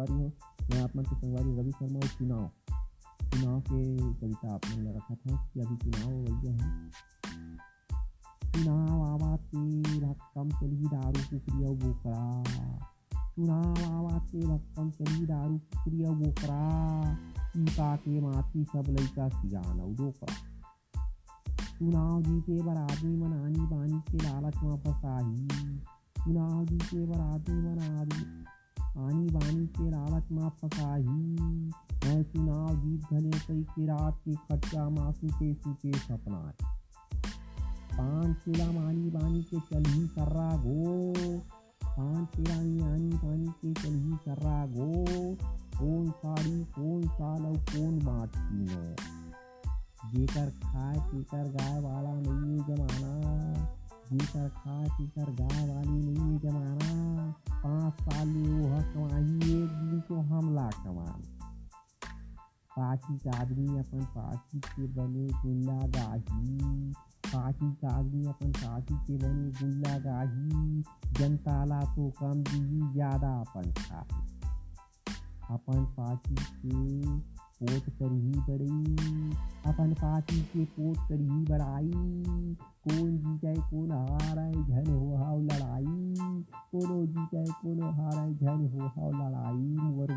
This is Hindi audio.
संगवारी हूँ। मैं आप मन के संगवारी रवि शर्मा और चुनाव। चुनाव के कविता आपने रखा था कि अभी चुनाव हो गया है। चुनाव आवा के रकम चली, दारू कुकरिया बोकरा चुनाव आवा के रकम चली, दारू कुकरिया बोकरा पीपा के माथी सब लइका सियान डोकरा चुनाव जीते बर आदमी मन आनी बानी के लालच में फसाही। चुनाव जीते बर आदमी मन आदमी आनी बानी के लालच में फसाही मैं चुनाव जीत घले कई के रात के खर्चा माँ सूते सूते सपना पान चेला मानी बानी के चलही सर्रा गो। पान चेला आनी बानी के चलही सर्रा गो। कौन साड़ी, कौन साल और कौन बात कीनो जेकर खाए, पीकर गाय वाला नहीं है जमाना। जेकर खाए, पीकर गाय वाली नहीं है जमाना। कमान पाची का आदमी अपन पाची के बने गुल्ला गाही। पाची का आदमी अपन पाची के बने गुल्ला गाही। जनताला तो कम दी, ज़्यादा अपन खाही अपन पाची के पोट करही बड़ी। अपन पाची के पोट करही बड़ाई। कौन जीते, कौन हारे, झन हो हाव लड़ाई। कोनो जीते, कोनो हारे, झन हो हाव लड़ाई। मोर